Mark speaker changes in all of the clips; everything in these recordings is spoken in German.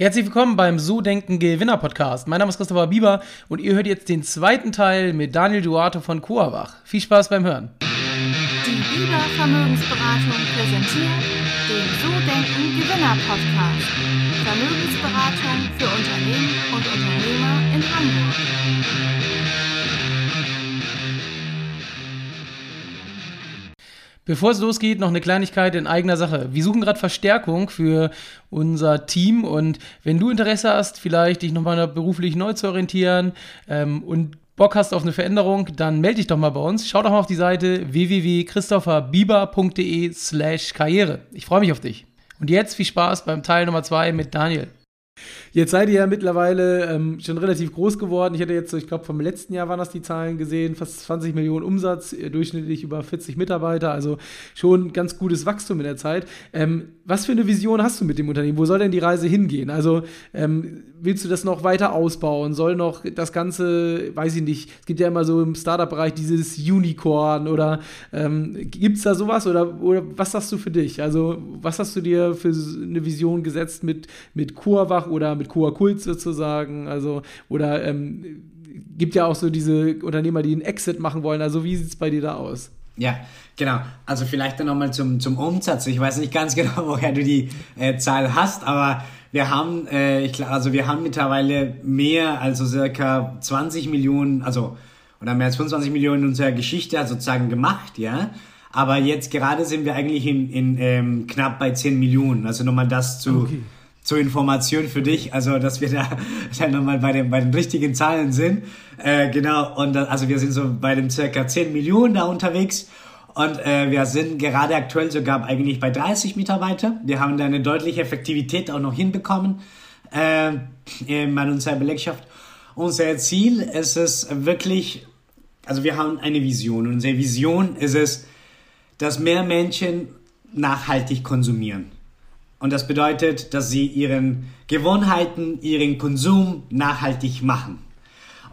Speaker 1: Herzlich willkommen beim So Denken Gewinner Podcast. Mein Name ist Christopher Bieber und ihr hört jetzt den zweiten Teil mit Daniel Duarte von Coavach. Viel Spaß beim Hören.
Speaker 2: Die Bieber Vermögensberatung präsentiert den So Denken Gewinner Podcast. Vermögensberatung für Unternehmen und Unternehmer in Hamburg.
Speaker 1: Bevor es losgeht, noch eine Kleinigkeit in eigener Sache. Wir suchen gerade Verstärkung für unser Team und wenn du Interesse hast, vielleicht dich nochmal beruflich neu zu orientieren ähm, und Bock hast auf eine Veränderung, dann melde dich doch mal bei uns. Schau doch mal auf die Seite www.christopherbieber.de slash Karriere. Ich freue mich auf dich. Und jetzt viel Spaß beim Teil Nummer 2 mit Daniel. Jetzt seid ihr ja mittlerweile ähm, schon relativ groß geworden. Ich hatte jetzt, ich glaube, vom letzten Jahr waren das die Zahlen gesehen, fast 20 Millionen Umsatz, äh, durchschnittlich über 40 Mitarbeiter, also schon ganz gutes Wachstum in der Zeit. Ähm, was für eine Vision hast du mit dem Unternehmen? Wo soll denn die Reise hingehen? Also ähm, willst du das noch weiter ausbauen? Soll noch das Ganze, weiß ich nicht, es gibt ja immer so im Startup-Bereich dieses Unicorn oder ähm, gibt es da sowas oder, oder was sagst du für dich? Also was hast du dir für eine Vision gesetzt mit, mit Kurwach oder mit Coa-Kult sozusagen, also, oder ähm, gibt ja auch so diese Unternehmer, die einen Exit machen wollen. Also, wie sieht es bei dir da aus?
Speaker 3: Ja, genau. Also vielleicht dann nochmal zum, zum Umsatz. Ich weiß nicht ganz genau, woher du die äh, Zahl hast, aber wir haben, äh, ich, also wir haben mittlerweile mehr, also circa 20 Millionen, also oder mehr als 25 Millionen in unserer Geschichte sozusagen gemacht, ja. Aber jetzt gerade sind wir eigentlich in, in ähm, knapp bei 10 Millionen. Also nochmal das zu, okay zur Information für dich, also dass wir da dann nochmal bei den, bei den richtigen Zahlen sind. Äh, genau, und das, also wir sind so bei den circa 10 Millionen da unterwegs. Und äh, wir sind gerade aktuell sogar eigentlich bei 30 Mitarbeiter. Wir haben da eine deutliche Effektivität auch noch hinbekommen äh, in unserer Belegschaft. Unser Ziel ist es wirklich, also wir haben eine Vision. Unsere Vision ist es, dass mehr Menschen nachhaltig konsumieren. Und das bedeutet, dass sie ihren Gewohnheiten, ihren Konsum nachhaltig machen.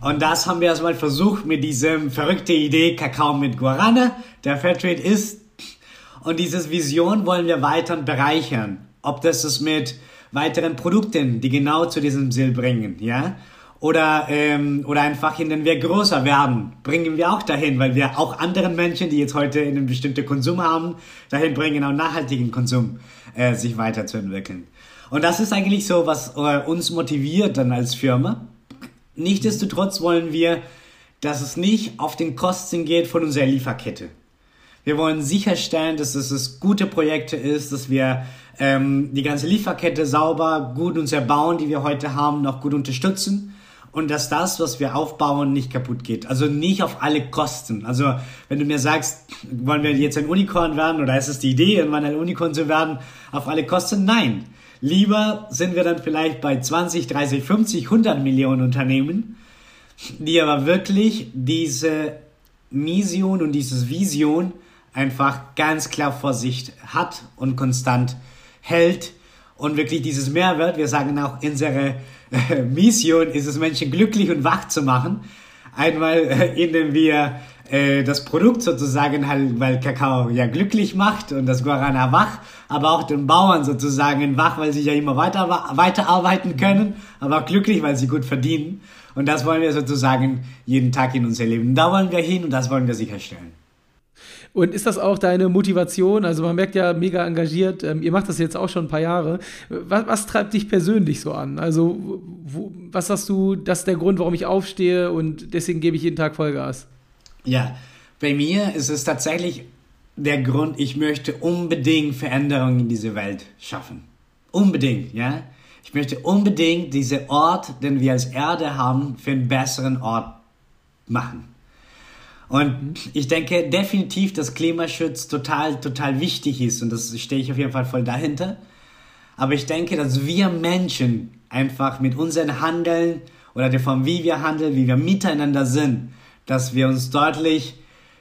Speaker 3: Und das haben wir erstmal versucht mit diesem verrückte Idee Kakao mit Guarana, der Fairtrade ist. Und diese Vision wollen wir weiter bereichern. Ob das ist mit weiteren Produkten, die genau zu diesem Ziel bringen, ja? Oder, ähm, oder einfach, indem wir größer werden, bringen wir auch dahin, weil wir auch anderen Menschen, die jetzt heute einen bestimmten Konsum haben, dahin bringen, auch nachhaltigen Konsum äh, sich weiterzuentwickeln. Und das ist eigentlich so, was äh, uns motiviert dann als Firma. Nichtsdestotrotz wollen wir, dass es nicht auf den Kosten geht von unserer Lieferkette. Wir wollen sicherstellen, dass es das gute Projekte ist, dass wir ähm, die ganze Lieferkette sauber, gut uns erbauen, die wir heute haben, noch gut unterstützen und dass das, was wir aufbauen, nicht kaputt geht. Also nicht auf alle Kosten. Also wenn du mir sagst, wollen wir jetzt ein Unicorn werden oder ist es die Idee, irgendwann ein Unicorn zu werden, auf alle Kosten? Nein. Lieber sind wir dann vielleicht bei 20, 30, 50, 100 Millionen Unternehmen, die aber wirklich diese Mission und dieses Vision einfach ganz klar vor sich hat und konstant hält und wirklich dieses Mehrwert, wir sagen auch unsere Mission ist es, Menschen glücklich und wach zu machen. Einmal, äh, indem wir äh, das Produkt sozusagen halt, weil Kakao ja glücklich macht und das Guarana wach, aber auch den Bauern sozusagen wach, weil sie ja immer weiter, weiterarbeiten können, aber auch glücklich, weil sie gut verdienen. Und das wollen wir sozusagen jeden Tag in unser Leben. Da wollen wir hin und das wollen wir sicherstellen.
Speaker 1: Und ist das auch deine Motivation? Also man merkt ja mega engagiert, ähm, ihr macht das jetzt auch schon ein paar Jahre. Was, was treibt dich persönlich so an? Also wo, was sagst du, das ist der Grund, warum ich aufstehe und deswegen gebe ich jeden Tag Vollgas?
Speaker 3: Ja, bei mir ist es tatsächlich der Grund, ich möchte unbedingt Veränderungen in diese Welt schaffen. Unbedingt, ja. Ich möchte unbedingt diesen Ort, den wir als Erde haben, für einen besseren Ort machen. Und ich denke definitiv, dass Klimaschutz total, total wichtig ist und das stehe ich auf jeden Fall voll dahinter. Aber ich denke, dass wir Menschen einfach mit unserem Handeln oder der Form, wie wir handeln, wie wir miteinander sind, dass wir uns deutlich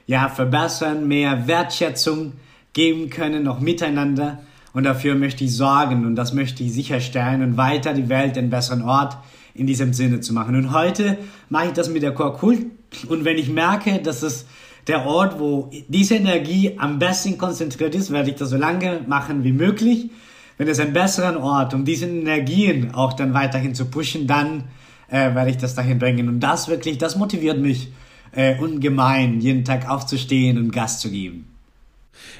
Speaker 3: ja, verbessern, mehr Wertschätzung geben können, noch miteinander. Und dafür möchte ich sorgen und das möchte ich sicherstellen und weiter die Welt einen besseren Ort in diesem Sinne zu machen. Und heute mache ich das mit der Core und wenn ich merke, dass es der Ort, wo diese Energie am besten konzentriert ist, werde ich das so lange machen wie möglich. wenn es einen besseren Ort, um diese Energien auch dann weiterhin zu pushen, dann äh, werde ich das dahin bringen. Und das wirklich, das motiviert mich äh, ungemein, jeden Tag aufzustehen und Gas zu geben.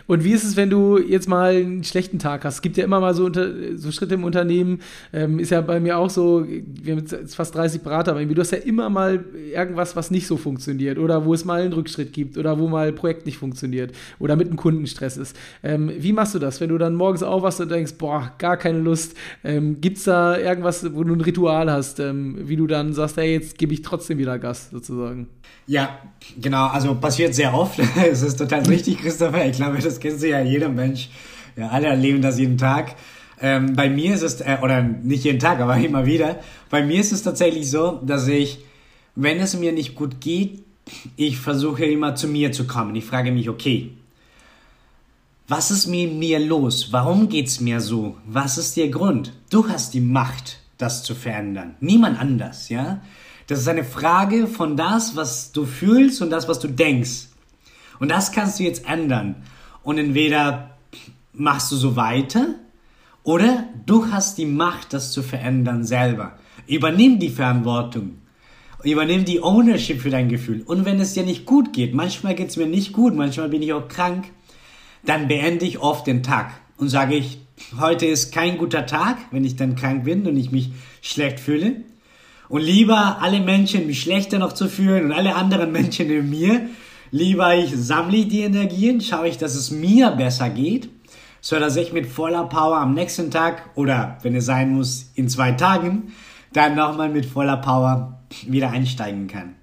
Speaker 1: Und wie ist es, wenn du jetzt mal einen schlechten Tag hast? Es gibt ja immer mal so, unter, so Schritte im Unternehmen. Ähm, ist ja bei mir auch so, wir haben jetzt fast 30 Berater bei mir. Du hast ja immer mal irgendwas, was nicht so funktioniert. Oder wo es mal einen Rückschritt gibt. Oder wo mal ein Projekt nicht funktioniert. Oder mit einem Kundenstress ist. Ähm, wie machst du das, wenn du dann morgens aufwachst und denkst, boah, gar keine Lust? Ähm, gibt es da irgendwas, wo du ein Ritual hast, ähm, wie du dann sagst, hey, jetzt gebe ich trotzdem wieder Gas, sozusagen?
Speaker 3: Ja, genau. Also passiert sehr oft. es ist total richtig, Christopher. Ich glaube, das kennst du ja jeder Mensch. Ja, alle erleben das jeden Tag. Ähm, bei mir ist es, äh, oder nicht jeden Tag, aber immer wieder, bei mir ist es tatsächlich so, dass ich, wenn es mir nicht gut geht, ich versuche immer zu mir zu kommen. Ich frage mich, okay, was ist mit mir los? Warum geht's mir so? Was ist der Grund? Du hast die Macht, das zu verändern. Niemand anders, ja? Das ist eine Frage von das, was du fühlst und das, was du denkst. Und das kannst du jetzt ändern. Und entweder machst du so weiter oder du hast die Macht, das zu verändern selber. Übernimm die Verantwortung. Übernimm die Ownership für dein Gefühl. Und wenn es dir nicht gut geht, manchmal geht es mir nicht gut, manchmal bin ich auch krank, dann beende ich oft den Tag und sage ich, heute ist kein guter Tag, wenn ich dann krank bin und ich mich schlecht fühle. Und lieber alle Menschen mich schlechter noch zu fühlen und alle anderen Menschen in mir, lieber ich sammle die Energien, schaue ich, dass es mir besser geht, so dass ich mit voller Power am nächsten Tag oder wenn es sein muss in zwei Tagen, dann nochmal mit voller Power wieder einsteigen kann.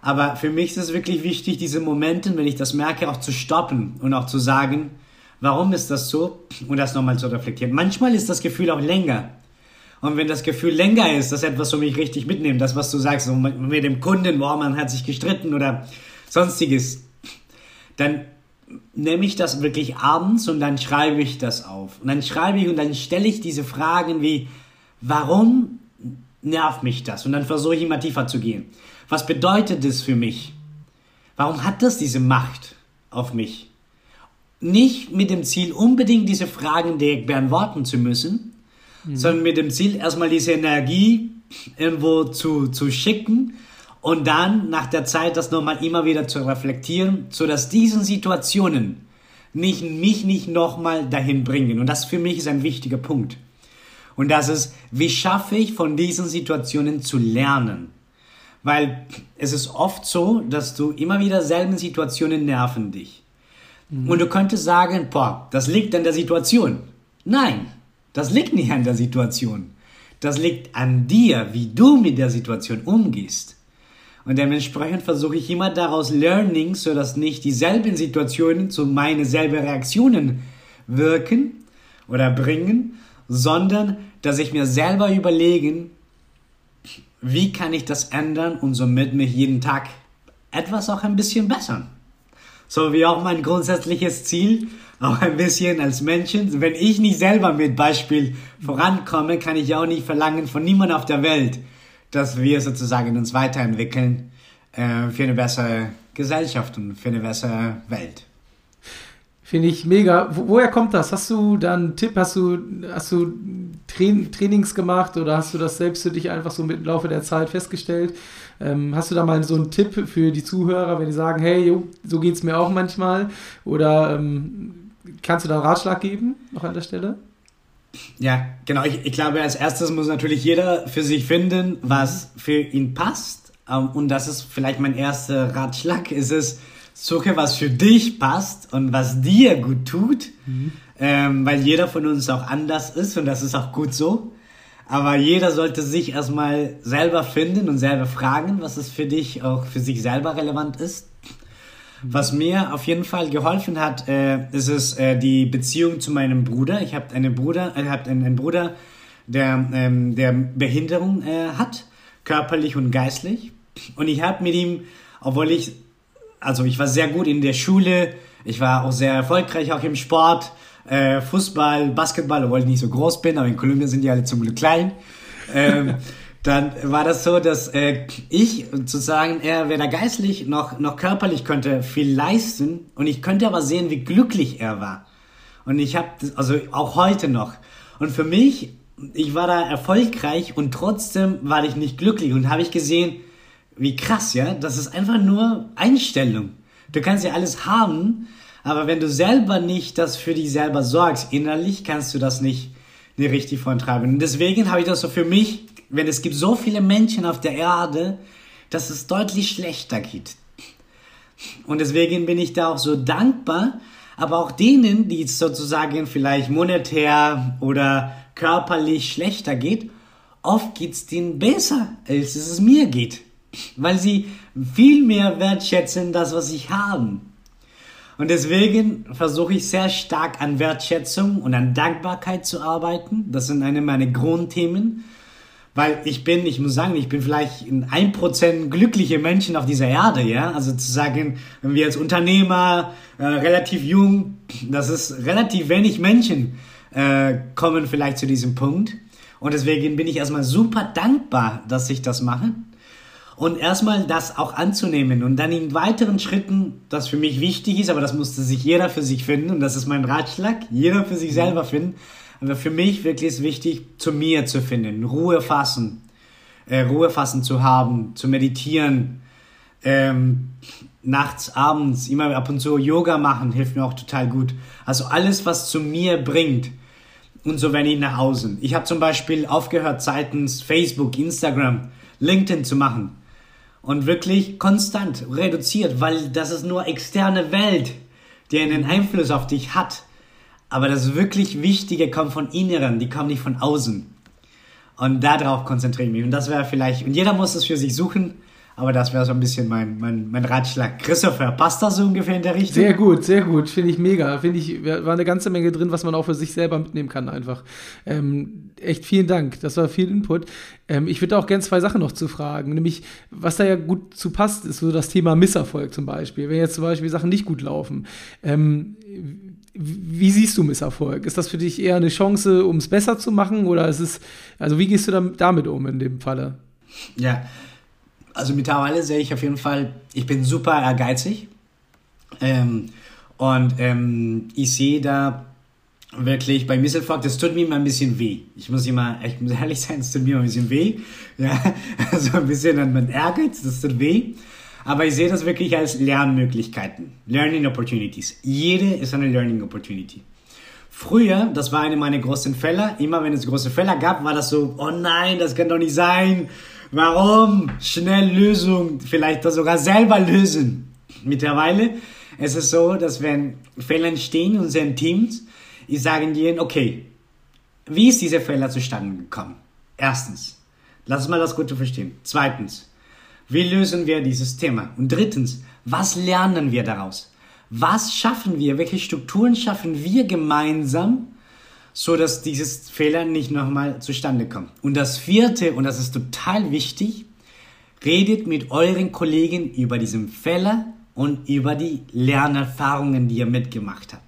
Speaker 3: Aber für mich ist es wirklich wichtig, diese Momente, wenn ich das merke, auch zu stoppen und auch zu sagen, warum ist das so und das nochmal zu reflektieren. Manchmal ist das Gefühl auch länger. Und wenn das Gefühl länger ist, dass etwas so mich richtig mitnimmt, das, was du sagst, so mit dem Kunden, boah, man hat sich gestritten oder sonstiges, dann nehme ich das wirklich abends und dann schreibe ich das auf. Und dann schreibe ich und dann stelle ich diese Fragen wie, warum nervt mich das? Und dann versuche ich immer tiefer zu gehen. Was bedeutet das für mich? Warum hat das diese Macht auf mich? Nicht mit dem Ziel, unbedingt diese Fragen direkt beantworten zu müssen, mhm. sondern mit dem Ziel, erstmal diese Energie irgendwo zu, zu schicken und dann nach der Zeit das nochmal immer wieder zu reflektieren, sodass diesen Situationen nicht, mich nicht nochmal dahin bringen. Und das für mich ist ein wichtiger Punkt. Und das ist, wie schaffe ich von diesen Situationen zu lernen? Weil es ist oft so, dass du immer wieder selben Situationen nerven dich. Mhm. Und du könntest sagen, boah, das liegt an der Situation. Nein, das liegt nicht an der Situation. Das liegt an dir, wie du mit der Situation umgehst. Und dementsprechend versuche ich immer daraus Learning, sodass nicht dieselben Situationen zu meine selben Reaktionen wirken oder bringen, sondern dass ich mir selber überlegen, wie kann ich das ändern und somit mich jeden Tag etwas auch ein bisschen bessern. So wie auch mein grundsätzliches Ziel, auch ein bisschen als Menschen. Wenn ich nicht selber mit Beispiel vorankomme, kann ich auch nicht verlangen von niemand auf der Welt, dass wir sozusagen uns weiterentwickeln äh, für eine bessere Gesellschaft und für eine bessere Welt.
Speaker 1: Finde ich mega. Wo, woher kommt das? Hast du da einen Tipp? Hast du, hast du Train Trainings gemacht oder hast du das selbst für dich einfach so im Laufe der Zeit festgestellt? Ähm, hast du da mal so einen Tipp für die Zuhörer, wenn die sagen, hey, jo, so geht es mir auch manchmal? Oder ähm, Kannst du da einen Ratschlag geben, noch an der Stelle?
Speaker 3: Ja, genau. Ich, ich glaube, als erstes muss natürlich jeder für sich finden, was für ihn passt. Ähm, und das ist vielleicht mein erster Ratschlag. Ist es, suche, was für dich passt und was dir gut tut. Mhm. Ähm, weil jeder von uns auch anders ist und das ist auch gut so. Aber jeder sollte sich erstmal selber finden und selber fragen, was es für dich auch für sich selber relevant ist. Was mir auf jeden Fall geholfen hat, äh, ist es äh, die Beziehung zu meinem Bruder. Ich habe einen Bruder, äh, hab einen, einen Bruder, der, ähm, der Behinderung äh, hat, körperlich und geistlich. Und ich habe mit ihm, obwohl ich, also ich war sehr gut in der Schule, ich war auch sehr erfolgreich auch im Sport, äh, Fußball, Basketball, obwohl ich nicht so groß bin, aber in Kolumbien sind die alle zum Glück klein. Ähm, dann war das so, dass äh, ich sozusagen, er weder geistlich noch, noch körperlich könnte viel leisten und ich könnte aber sehen, wie glücklich er war. Und ich habe, also auch heute noch. Und für mich, ich war da erfolgreich und trotzdem war ich nicht glücklich und habe ich gesehen, wie krass, ja, das ist einfach nur Einstellung. Du kannst ja alles haben, aber wenn du selber nicht das für dich selber sorgst, innerlich kannst du das nicht, nicht richtig vorantreiben. Und deswegen habe ich das so für mich, wenn es gibt so viele Menschen auf der Erde, dass es deutlich schlechter geht. Und deswegen bin ich da auch so dankbar, aber auch denen, die es sozusagen vielleicht monetär oder körperlich schlechter geht, oft geht es denen besser, als es mir geht. Weil sie viel mehr wertschätzen das, was ich habe. Und deswegen versuche ich sehr stark an Wertschätzung und an Dankbarkeit zu arbeiten. Das sind eine meiner Grundthemen. Weil ich bin, ich muss sagen, ich bin vielleicht ein Prozent glückliche Menschen auf dieser Erde, ja. Also zu sagen, wenn wir als Unternehmer äh, relativ jung, das ist relativ wenig Menschen äh, kommen vielleicht zu diesem Punkt. Und deswegen bin ich erstmal super dankbar, dass ich das mache. Und erstmal das auch anzunehmen und dann in weiteren Schritten, das für mich wichtig ist, aber das musste sich jeder für sich finden und das ist mein Ratschlag, jeder für sich selber finden aber für mich wirklich ist wichtig, zu mir zu finden, Ruhe fassen, äh, Ruhe fassen zu haben, zu meditieren, ähm, nachts, abends, immer ab und zu Yoga machen, hilft mir auch total gut. Also alles, was zu mir bringt. Und so wenn ich nach außen. Ich habe zum Beispiel aufgehört, seitens Facebook, Instagram, LinkedIn zu machen. Und wirklich konstant reduziert, weil das ist nur externe Welt, die einen Einfluss auf dich hat. Aber das wirklich Wichtige kommt von Inneren, die kommen nicht von außen. Und darauf konzentriere ich mich. Und das wäre vielleicht, und jeder muss es für sich suchen, aber das wäre so ein bisschen mein, mein, mein Ratschlag. Christopher, passt das so ungefähr in der Richtung?
Speaker 1: Sehr gut, sehr gut. Finde ich mega. Finde ich, war eine ganze Menge drin, was man auch für sich selber mitnehmen kann, einfach. Ähm, echt vielen Dank. Das war viel Input. Ähm, ich würde auch gerne zwei Sachen noch zu fragen. Nämlich, was da ja gut zu passt, ist so das Thema Misserfolg zum Beispiel. Wenn jetzt zum Beispiel Sachen nicht gut laufen. Ähm, wie siehst du Misserfolg? Ist das für dich eher eine Chance, um es besser zu machen? Oder ist es, also wie gehst du damit um in dem Falle?
Speaker 3: Ja, also mittlerweile sehe ich auf jeden Fall, ich bin super ehrgeizig. Ähm, und ähm, ich sehe da wirklich bei Misselfolg, das tut mir immer ein bisschen weh. Ich muss immer, ich muss ehrlich sein, es tut mir immer ein bisschen weh. Ja, also ein bisschen an mein Ehrgeiz, das tut weh. Aber ich sehe das wirklich als Lernmöglichkeiten, Learning Opportunities. Jede ist eine Learning Opportunity. Früher, das war eine meiner großen Fälle, immer wenn es große Fälle gab, war das so, oh nein, das kann doch nicht sein. Warum? Schnell Lösung, vielleicht das sogar selber lösen. Mittlerweile ist es so, dass wenn Fälle entstehen in unseren Teams, ich sage ihnen, okay, wie ist dieser Fehler zustande gekommen? Erstens, lass uns mal das Gute verstehen. Zweitens, wie lösen wir dieses Thema? Und drittens, was lernen wir daraus? Was schaffen wir? Welche Strukturen schaffen wir gemeinsam, so dass dieses Fehler nicht nochmal zustande kommt? Und das vierte, und das ist total wichtig, redet mit euren Kollegen über diesen Fehler und über die Lernerfahrungen, die ihr mitgemacht habt.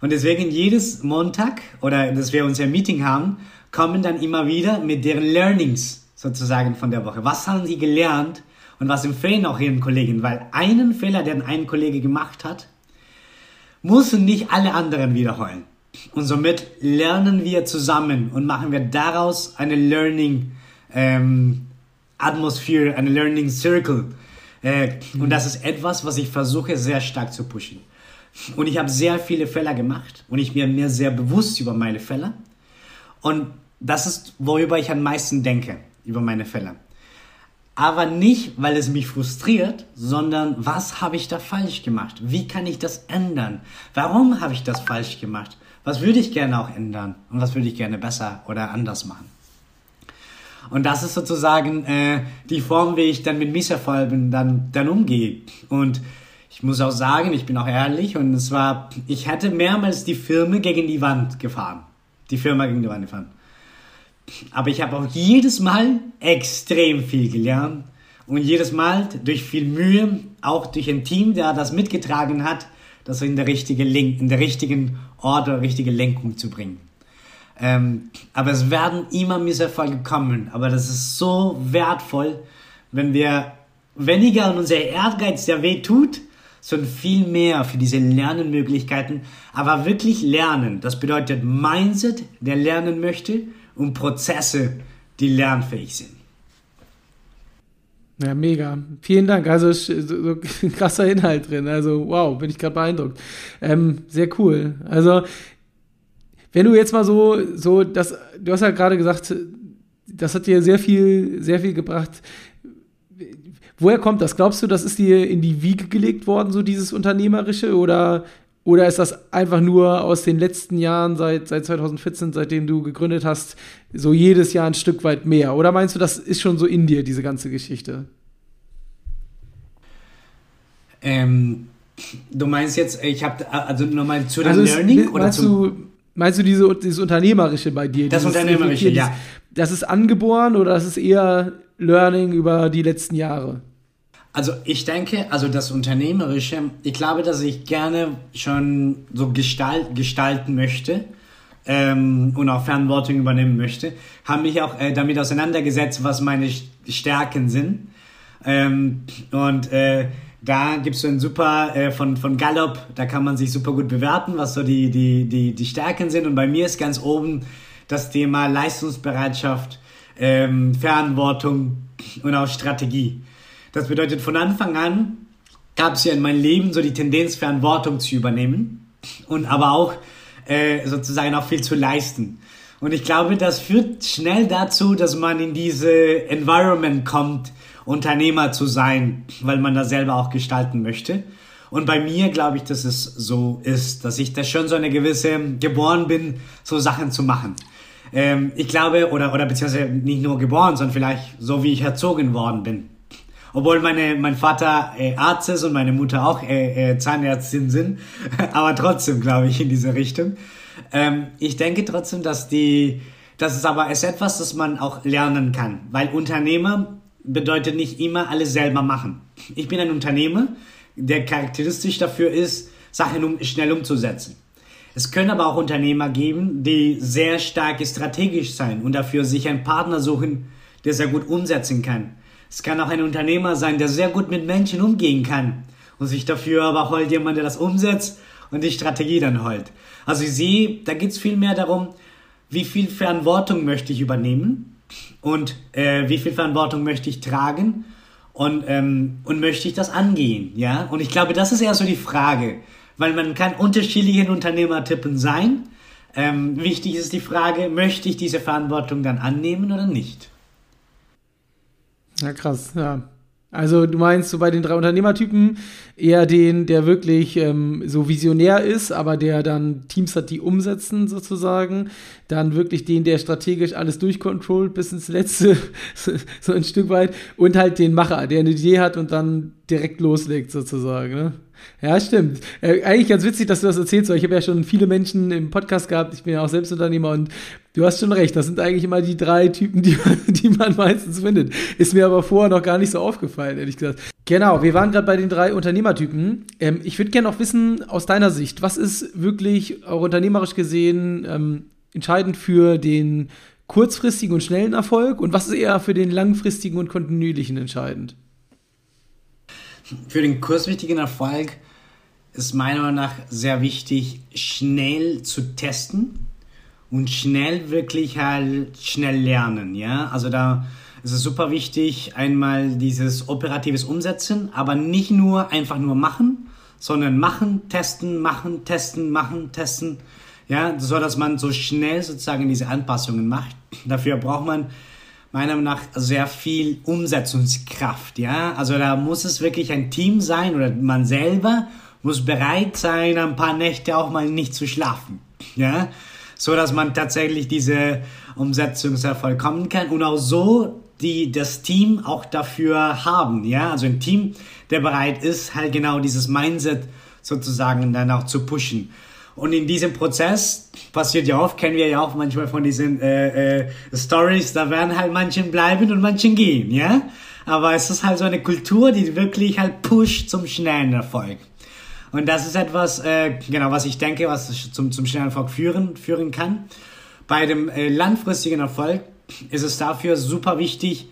Speaker 3: Und deswegen jedes Montag oder dass wir unser Meeting haben, kommen dann immer wieder mit deren Learnings sozusagen von der Woche. Was haben sie gelernt und was empfehlen auch ihren Kollegen? Weil einen Fehler, den ein Kollege gemacht hat, müssen nicht alle anderen wiederholen. Und somit lernen wir zusammen und machen wir daraus eine Learning ähm, Atmosphere, eine Learning Circle. Äh, und das ist etwas, was ich versuche sehr stark zu pushen. Und ich habe sehr viele Fehler gemacht und ich bin mir sehr bewusst über meine Fehler. Und das ist, worüber ich am meisten denke über meine Fälle. Aber nicht, weil es mich frustriert, sondern was habe ich da falsch gemacht? Wie kann ich das ändern? Warum habe ich das falsch gemacht? Was würde ich gerne auch ändern? Und was würde ich gerne besser oder anders machen? Und das ist sozusagen äh, die Form, wie ich dann mit Misserfolgen dann, dann umgehe. Und ich muss auch sagen, ich bin auch ehrlich, und es war, ich hatte mehrmals die Firma gegen die Wand gefahren. Die Firma gegen die Wand gefahren. Aber ich habe auch jedes Mal extrem viel gelernt und jedes Mal durch viel Mühe, auch durch ein Team, der das mitgetragen hat, das in der, richtige Link, in der richtigen Ort oder richtige Lenkung zu bringen. Ähm, aber es werden immer Misserfolge kommen. Aber das ist so wertvoll, wenn wir weniger an unser Ehrgeiz, der weh tut, sondern viel mehr für diese Lernenmöglichkeiten. Aber wirklich lernen, das bedeutet Mindset, der lernen möchte und Prozesse, die lernfähig sind.
Speaker 1: Ja, mega. Vielen Dank. Also so, krasser Inhalt drin. Also wow, bin ich gerade beeindruckt. Ähm, sehr cool. Also wenn du jetzt mal so, so das, du hast ja gerade gesagt, das hat dir sehr viel, sehr viel gebracht. Woher kommt das? Glaubst du, das ist dir in die Wiege gelegt worden, so dieses Unternehmerische? Oder, oder ist das einfach nur aus den letzten Jahren, seit, seit 2014, seitdem du gegründet hast, so jedes Jahr ein Stück weit mehr? Oder meinst du, das ist schon so in dir, diese ganze Geschichte?
Speaker 3: Ähm, du meinst jetzt, ich habe, also nochmal zu dem also Learning?
Speaker 1: Oder meinst, du, meinst du diese, dieses Unternehmerische bei dir?
Speaker 3: Das Unternehmerische, ja.
Speaker 1: Das ist angeboren oder das ist eher Learning über die letzten Jahre?
Speaker 3: Also ich denke, also das Unternehmerische, ich glaube, dass ich gerne schon so gestalt, gestalten möchte ähm, und auch Verantwortung übernehmen möchte. Habe mich auch äh, damit auseinandergesetzt, was meine Stärken sind. Ähm, und äh, da gibt es so ein super äh, von, von Gallup, da kann man sich super gut bewerten, was so die, die, die, die Stärken sind. Und bei mir ist ganz oben das Thema Leistungsbereitschaft, ähm, Verantwortung und auch Strategie. Das bedeutet, von Anfang an gab es ja in meinem Leben so die Tendenz, Verantwortung zu übernehmen und aber auch äh, sozusagen auch viel zu leisten. Und ich glaube, das führt schnell dazu, dass man in diese Environment kommt, Unternehmer zu sein, weil man das selber auch gestalten möchte. Und bei mir glaube ich, dass es so ist, dass ich da schon so eine gewisse geboren bin, so Sachen zu machen. Ähm, ich glaube, oder, oder beziehungsweise nicht nur geboren, sondern vielleicht so, wie ich erzogen worden bin obwohl meine, mein Vater äh, Arzt ist und meine Mutter auch äh, äh, Zahnärztin sind, aber trotzdem glaube ich in diese Richtung. Ähm, ich denke trotzdem, dass die, das ist aber ist etwas, das man auch lernen kann, weil Unternehmer bedeutet nicht immer alles selber machen. Ich bin ein Unternehmer, der charakteristisch dafür ist, Sachen um, schnell umzusetzen. Es können aber auch Unternehmer geben, die sehr stark strategisch sein und dafür sich einen Partner suchen, der sehr gut umsetzen kann. Es kann auch ein Unternehmer sein, der sehr gut mit Menschen umgehen kann und sich dafür aber holt jemand, der das umsetzt und die Strategie dann holt. Also ich sehe, da geht es viel mehr darum, wie viel Verantwortung möchte ich übernehmen und äh, wie viel Verantwortung möchte ich tragen und, ähm, und möchte ich das angehen, ja? Und ich glaube, das ist eher so die Frage, weil man kann unterschiedliche Unternehmertypen sein. Ähm, wichtig ist die Frage, möchte ich diese Verantwortung dann annehmen oder nicht?
Speaker 1: Ja, krass, ja. Also du meinst so bei den drei Unternehmertypen eher den, der wirklich ähm, so visionär ist, aber der dann Teams hat, die umsetzen sozusagen. Dann wirklich den, der strategisch alles durchkontrollt bis ins Letzte, so ein Stück weit. Und halt den Macher, der eine Idee hat und dann direkt loslegt sozusagen. Ne? Ja, stimmt. Äh, eigentlich ganz witzig, dass du das erzählst, weil ich habe ja schon viele Menschen im Podcast gehabt. Ich bin ja auch Selbstunternehmer und du hast schon recht. Das sind eigentlich immer die drei Typen, die, die man meistens findet. Ist mir aber vorher noch gar nicht so aufgefallen, ehrlich gesagt. Genau, wir waren gerade bei den drei Unternehmertypen. Ähm, ich würde gerne noch wissen, aus deiner Sicht, was ist wirklich auch unternehmerisch gesehen ähm, entscheidend für den kurzfristigen und schnellen Erfolg und was ist eher für den langfristigen und kontinuierlichen entscheidend?
Speaker 3: Für den kurzwichtigen Erfolg ist meiner Meinung nach sehr wichtig, schnell zu testen und schnell wirklich halt schnell lernen, ja. Also da ist es super wichtig, einmal dieses operatives Umsetzen, aber nicht nur einfach nur machen, sondern machen, testen, machen, testen, machen, testen, ja, so dass man so schnell sozusagen diese Anpassungen macht. Dafür braucht man meiner Meinung nach sehr viel Umsetzungskraft, ja. Also da muss es wirklich ein Team sein oder man selber muss bereit sein, ein paar Nächte auch mal nicht zu schlafen, ja. So dass man tatsächlich diese Umsetzungserfolg kommen kann und auch so die das Team auch dafür haben, ja. Also ein Team, der bereit ist, halt genau dieses Mindset sozusagen dann auch zu pushen. Und in diesem Prozess passiert ja oft, kennen wir ja auch manchmal von diesen äh, äh, Stories, da werden halt manchen bleiben und manchen gehen, ja. Aber es ist halt so eine Kultur, die wirklich halt pusht zum schnellen Erfolg. Und das ist etwas, äh, genau, was ich denke, was zum, zum schnellen Erfolg führen, führen kann. Bei dem äh, langfristigen Erfolg ist es dafür super wichtig,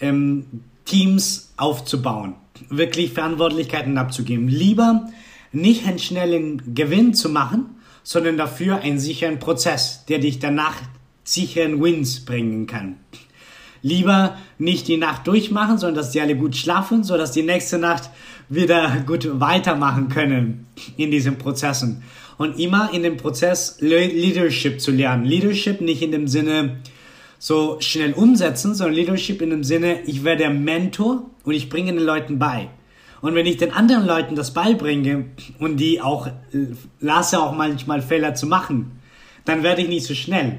Speaker 3: ähm, Teams aufzubauen. wirklich Verantwortlichkeiten abzugeben. Lieber nicht einen schnellen Gewinn zu machen, sondern dafür einen sicheren Prozess, der dich danach sicheren Wins bringen kann. Lieber nicht die Nacht durchmachen, sondern dass die alle gut schlafen, so dass die nächste Nacht wieder gut weitermachen können in diesen Prozessen. Und immer in dem Prozess Leadership zu lernen. Leadership nicht in dem Sinne so schnell umsetzen, sondern Leadership in dem Sinne, ich werde Mentor und ich bringe den Leuten bei. Und wenn ich den anderen Leuten das beibringe und die auch lasse auch manchmal Fehler zu machen, dann werde ich nicht so schnell.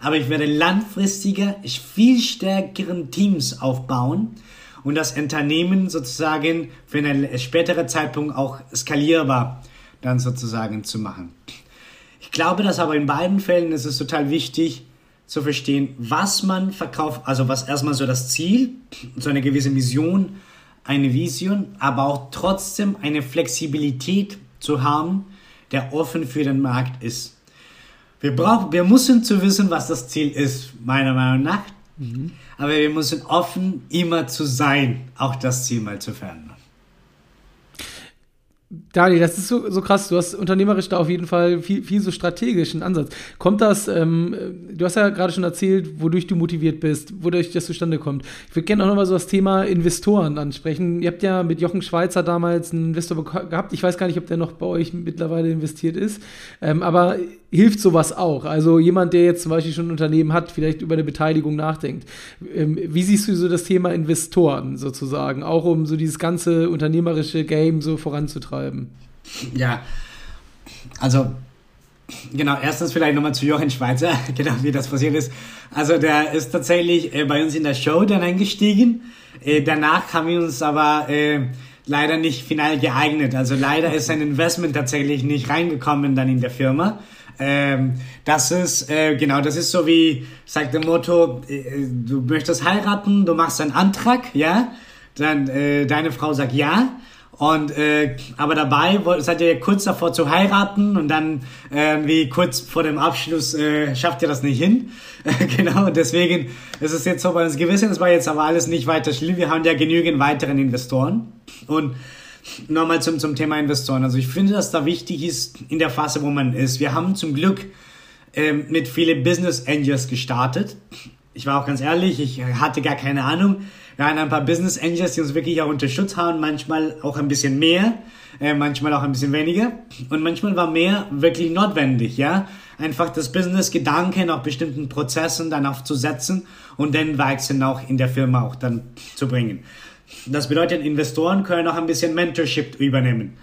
Speaker 3: Aber ich werde langfristiger, viel stärkeren Teams aufbauen und das Unternehmen sozusagen für einen späteren Zeitpunkt auch skalierbar dann sozusagen zu machen. Ich glaube, dass aber in beiden Fällen ist es total wichtig zu verstehen, was man verkauft, also was erstmal so das Ziel, so eine gewisse Mission, eine Vision, aber auch trotzdem eine Flexibilität zu haben, der offen für den Markt ist. Wir brauchen, wir müssen zu wissen, was das Ziel ist, meiner Meinung nach. Mhm. Aber wir müssen offen immer zu sein, auch das Ziel mal zu verändern.
Speaker 1: Dani, das ist so, so krass. Du hast unternehmerisch da auf jeden Fall viel, viel so strategischen Ansatz. Kommt das, ähm, du hast ja gerade schon erzählt, wodurch du motiviert bist, wodurch das zustande kommt. Ich würde gerne auch nochmal so das Thema Investoren ansprechen. Ihr habt ja mit Jochen Schweizer damals einen Investor gehabt. Ich weiß gar nicht, ob der noch bei euch mittlerweile investiert ist. Ähm, aber hilft sowas auch? Also jemand, der jetzt zum Beispiel schon ein Unternehmen hat, vielleicht über eine Beteiligung nachdenkt. Ähm, wie siehst du so das Thema Investoren sozusagen, auch um so dieses ganze unternehmerische Game so voranzutreiben?
Speaker 3: Ja, also Genau, erstens vielleicht nochmal zu Jochen Schweizer, genau wie das passiert ist. Also der ist tatsächlich äh, bei uns in der Show dann eingestiegen. Äh, danach haben wir uns aber äh, leider nicht final geeignet. Also leider ist sein Investment tatsächlich nicht reingekommen dann in der Firma. Ähm, das ist, äh, genau, das ist so wie, sagt der Motto, äh, du möchtest heiraten, du machst einen Antrag, ja, dann äh, deine Frau sagt ja, und äh, aber dabei seid ihr kurz davor zu heiraten und dann äh, wie kurz vor dem Abschluss äh, schafft ihr das nicht hin. genau, und deswegen ist es jetzt so bei uns gewesen. Es war jetzt aber alles nicht weiter schlimm. Wir haben ja genügend weiteren Investoren. Und nochmal zum, zum Thema Investoren. Also ich finde, dass da wichtig ist in der Phase, wo man ist. Wir haben zum Glück ähm, mit vielen Business Angels gestartet. Ich war auch ganz ehrlich, ich hatte gar keine Ahnung. Wir hatten ein paar Business Angels, die uns wirklich auch unterstützt haben, manchmal auch ein bisschen mehr, äh, manchmal auch ein bisschen weniger. Und manchmal war mehr wirklich notwendig, ja. Einfach das Business-Gedanken auf bestimmten Prozessen dann aufzusetzen und den Wechseln auch in der Firma auch dann zu bringen. Das bedeutet, Investoren können auch ein bisschen Mentorship übernehmen.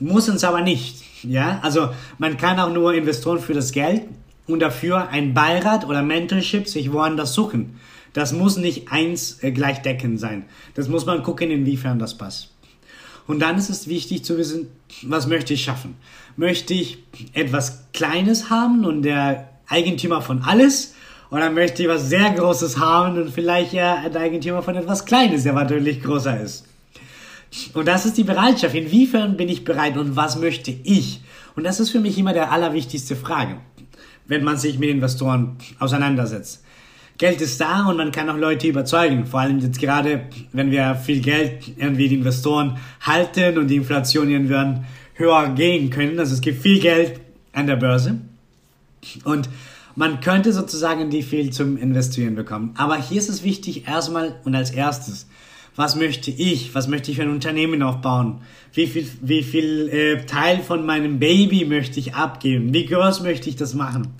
Speaker 3: Muss uns aber nicht. Ja, also man kann auch nur Investoren für das Geld und dafür ein Beirat oder Mentorship sich woanders suchen. Das muss nicht eins äh, gleichdeckend sein. Das muss man gucken, inwiefern das passt. Und dann ist es wichtig zu wissen, was möchte ich schaffen? Möchte ich etwas Kleines haben und der Eigentümer von alles? Oder möchte ich was sehr Großes haben und vielleicht ja ein Eigentümer von etwas Kleines, der natürlich größer ist. Und das ist die Bereitschaft. Inwiefern bin ich bereit und was möchte ich? Und das ist für mich immer der allerwichtigste Frage, wenn man sich mit Investoren auseinandersetzt. Geld ist da und man kann auch Leute überzeugen. Vor allem jetzt gerade, wenn wir viel Geld irgendwie die Investoren halten und die Inflation irgendwann höher gehen können. Also es gibt viel Geld an der Börse. Und man könnte sozusagen die viel zum Investieren bekommen. Aber hier ist es wichtig, erstmal und als erstes, was möchte ich? Was möchte ich für ein Unternehmen aufbauen? Wie viel, wie viel äh, Teil von meinem Baby möchte ich abgeben? Wie groß möchte ich das machen?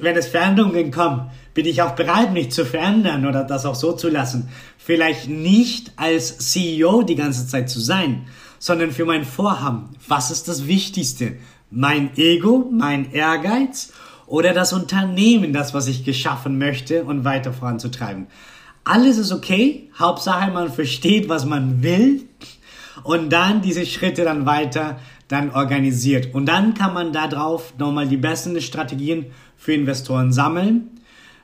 Speaker 3: Wenn es Veränderungen kommen, bin ich auch bereit, mich zu verändern oder das auch so zu lassen. Vielleicht nicht als CEO die ganze Zeit zu sein, sondern für mein Vorhaben. Was ist das Wichtigste? Mein Ego, mein Ehrgeiz oder das Unternehmen, das, was ich geschaffen möchte und weiter voranzutreiben. Alles ist okay, Hauptsache man versteht, was man will und dann diese Schritte dann weiter dann organisiert. Und dann kann man darauf nochmal die besten Strategien für Investoren sammeln.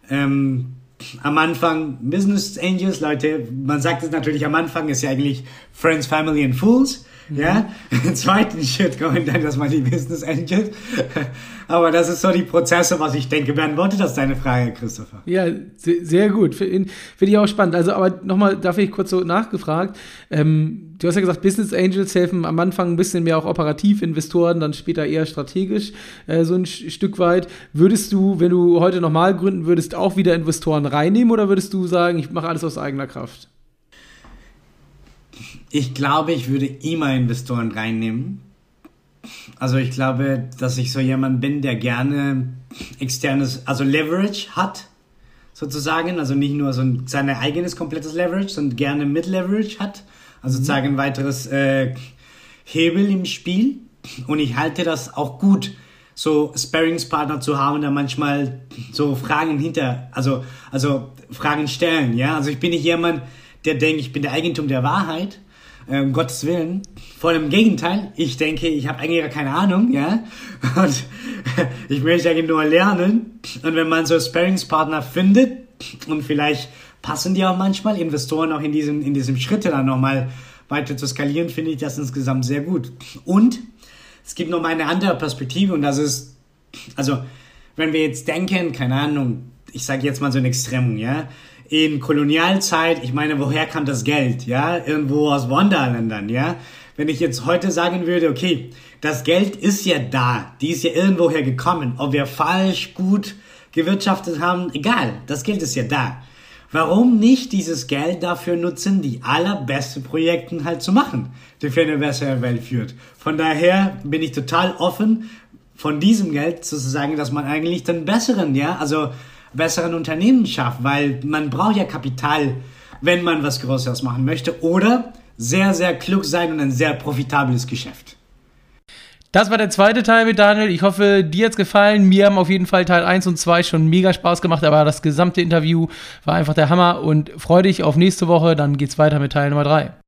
Speaker 3: Ähm, am Anfang Business Angels, Leute, man sagt es natürlich am Anfang, ist ja eigentlich Friends, Family and Fools. Mhm. Ja, im zweiten Schritt kommen dann erstmal die Business Angels. Aber das ist so die Prozesse, was ich denke. Beantwortet das deine Frage, Christopher?
Speaker 1: Ja, sehr gut. Finde ich auch spannend. Also, aber nochmal, dafür ich kurz so nachgefragt. Ähm, du hast ja gesagt, Business Angels helfen am Anfang ein bisschen mehr auch operativ, Investoren dann später eher strategisch, äh, so ein Stück weit. Würdest du, wenn du heute nochmal gründen würdest, auch wieder Investoren reinnehmen oder würdest du sagen, ich mache alles aus eigener Kraft?
Speaker 3: Ich glaube, ich würde immer Investoren reinnehmen. Also ich glaube, dass ich so jemand bin, der gerne externes, also Leverage hat, sozusagen. Also nicht nur so ein, sein eigenes komplettes Leverage, sondern gerne mit Leverage hat. Also mhm. sozusagen ein weiteres äh, Hebel im Spiel. Und ich halte das auch gut, so Sparringspartner zu haben, da manchmal so Fragen hinter, also, also Fragen stellen, ja. Also ich bin nicht jemand, der denkt, ich bin der Eigentum der Wahrheit, ähm, Gottes Willen. Voll im Gegenteil. Ich denke, ich habe eigentlich gar keine Ahnung, ja. Und ich möchte eigentlich nur lernen. Und wenn man so Sparringspartner findet und vielleicht passen die auch manchmal, Investoren auch in diesem, in diesem Schritt dann nochmal weiter zu skalieren, finde ich das insgesamt sehr gut. Und es gibt noch mal eine andere Perspektive und das ist, also, wenn wir jetzt denken, keine Ahnung, ich sage jetzt mal so ein Extremum, ja, in Kolonialzeit, ich meine, woher kam das Geld? Ja, irgendwo aus Wanderländern, ja. Wenn ich jetzt heute sagen würde, okay, das Geld ist ja da, die ist ja irgendwoher gekommen, ob wir falsch, gut gewirtschaftet haben, egal, das Geld ist ja da. Warum nicht dieses Geld dafür nutzen, die allerbeste Projekte halt zu machen, die für eine bessere Welt führt? Von daher bin ich total offen, von diesem Geld zu sagen, dass man eigentlich den besseren, ja, also besseren Unternehmen schafft, weil man braucht ja Kapital, wenn man was Größeres machen möchte oder sehr, sehr klug sein und ein sehr profitables Geschäft.
Speaker 1: Das war der zweite Teil mit Daniel. Ich hoffe, dir hat's gefallen. Mir haben auf jeden Fall Teil 1 und 2 schon mega Spaß gemacht, aber das gesamte Interview war einfach der Hammer und freue dich auf nächste Woche. Dann geht's weiter mit Teil Nummer 3.